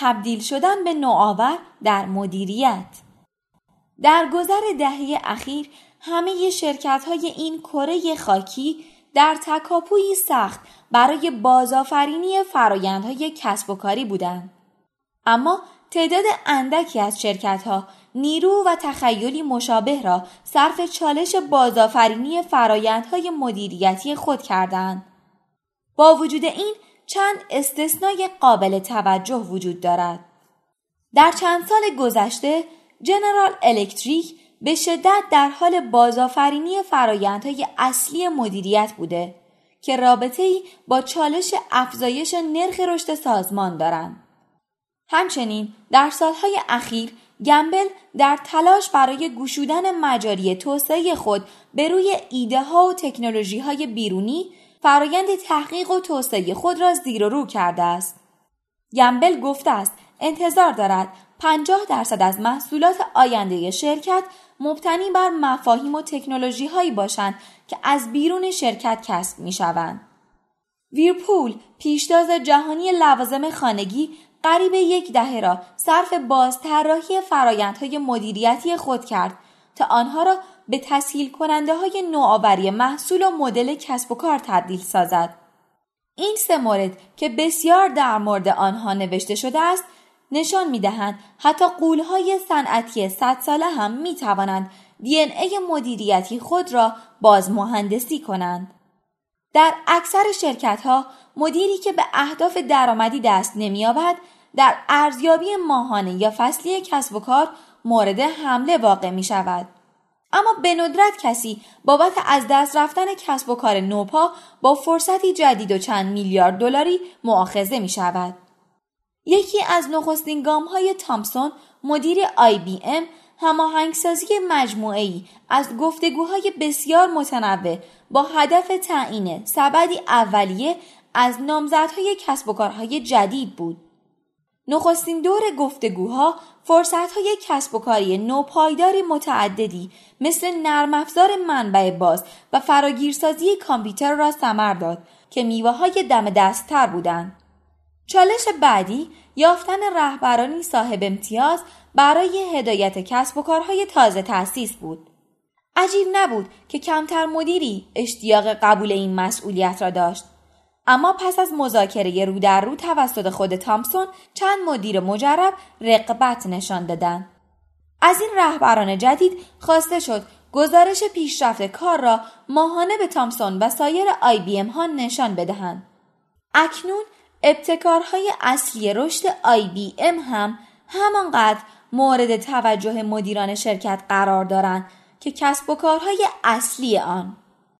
تبدیل شدن به نوآور در مدیریت در گذر دهه اخیر همه شرکت های این کره خاکی در تکاپوی سخت برای بازآفرینی فرایندهای کسب و کاری بودند. اما تعداد اندکی از شرکت ها نیرو و تخیلی مشابه را صرف چالش بازآفرینی فرایندهای مدیریتی خود کردند. با وجود این چند استثنای قابل توجه وجود دارد. در چند سال گذشته جنرال الکتریک به شدت در حال بازآفرینی فرایندهای اصلی مدیریت بوده که رابطه ای با چالش افزایش نرخ رشد سازمان دارند. همچنین در سالهای اخیر گمبل در تلاش برای گشودن مجاری توسعه خود به روی ایده ها و تکنولوژی های بیرونی فرایند تحقیق و توسعه خود را زیر و رو کرده است. گمبل گفته است انتظار دارد 50 درصد از محصولات آینده شرکت مبتنی بر مفاهیم و تکنولوژی هایی باشند که از بیرون شرکت کسب می شوند. ویرپول پیشتاز جهانی لوازم خانگی قریب یک دهه را صرف بازطراحی فرایندهای مدیریتی خود کرد تا آنها را به تسهیل کننده های نوآوری محصول و مدل کسب و کار تبدیل سازد. این سه مورد که بسیار در مورد آنها نوشته شده است نشان می دهند حتی قولهای صنعتی صد ساله هم می توانند دی ای مدیریتی خود را باز مهندسی کنند. در اکثر شرکت ها مدیری که به اهداف درآمدی دست نمییابد در ارزیابی ماهانه یا فصلی کسب و کار مورد حمله واقع می شود. اما به ندرت کسی بابت از دست رفتن کسب و کار نوپا با فرصتی جدید و چند میلیارد دلاری معاخذه می شود. یکی از نخستین گام های تامسون مدیر آی بی ام هماهنگسازی مجموعه از گفتگوهای بسیار متنوع با هدف تعیین سبدی اولیه از نامزدهای کسب و کارهای جدید بود. نخستین دور گفتگوها فرصتهای کسب و کاری نوپایداری متعددی مثل نرم افزار منبع باز و فراگیرسازی کامپیوتر را ثمر داد که میوه های دم دستتر بودند. چالش بعدی یافتن رهبرانی صاحب امتیاز برای هدایت کسب و کارهای تازه تأسیس بود. عجیب نبود که کمتر مدیری اشتیاق قبول این مسئولیت را داشت. اما پس از مذاکره رو در رو توسط خود تامسون چند مدیر مجرب رغبت نشان دادند. از این رهبران جدید خواسته شد گزارش پیشرفت کار را ماهانه به تامسون و سایر آی بی ام ها نشان بدهند. اکنون ابتکارهای اصلی رشد آی بی ام هم همانقدر مورد توجه مدیران شرکت قرار دارند که کسب و کارهای اصلی آن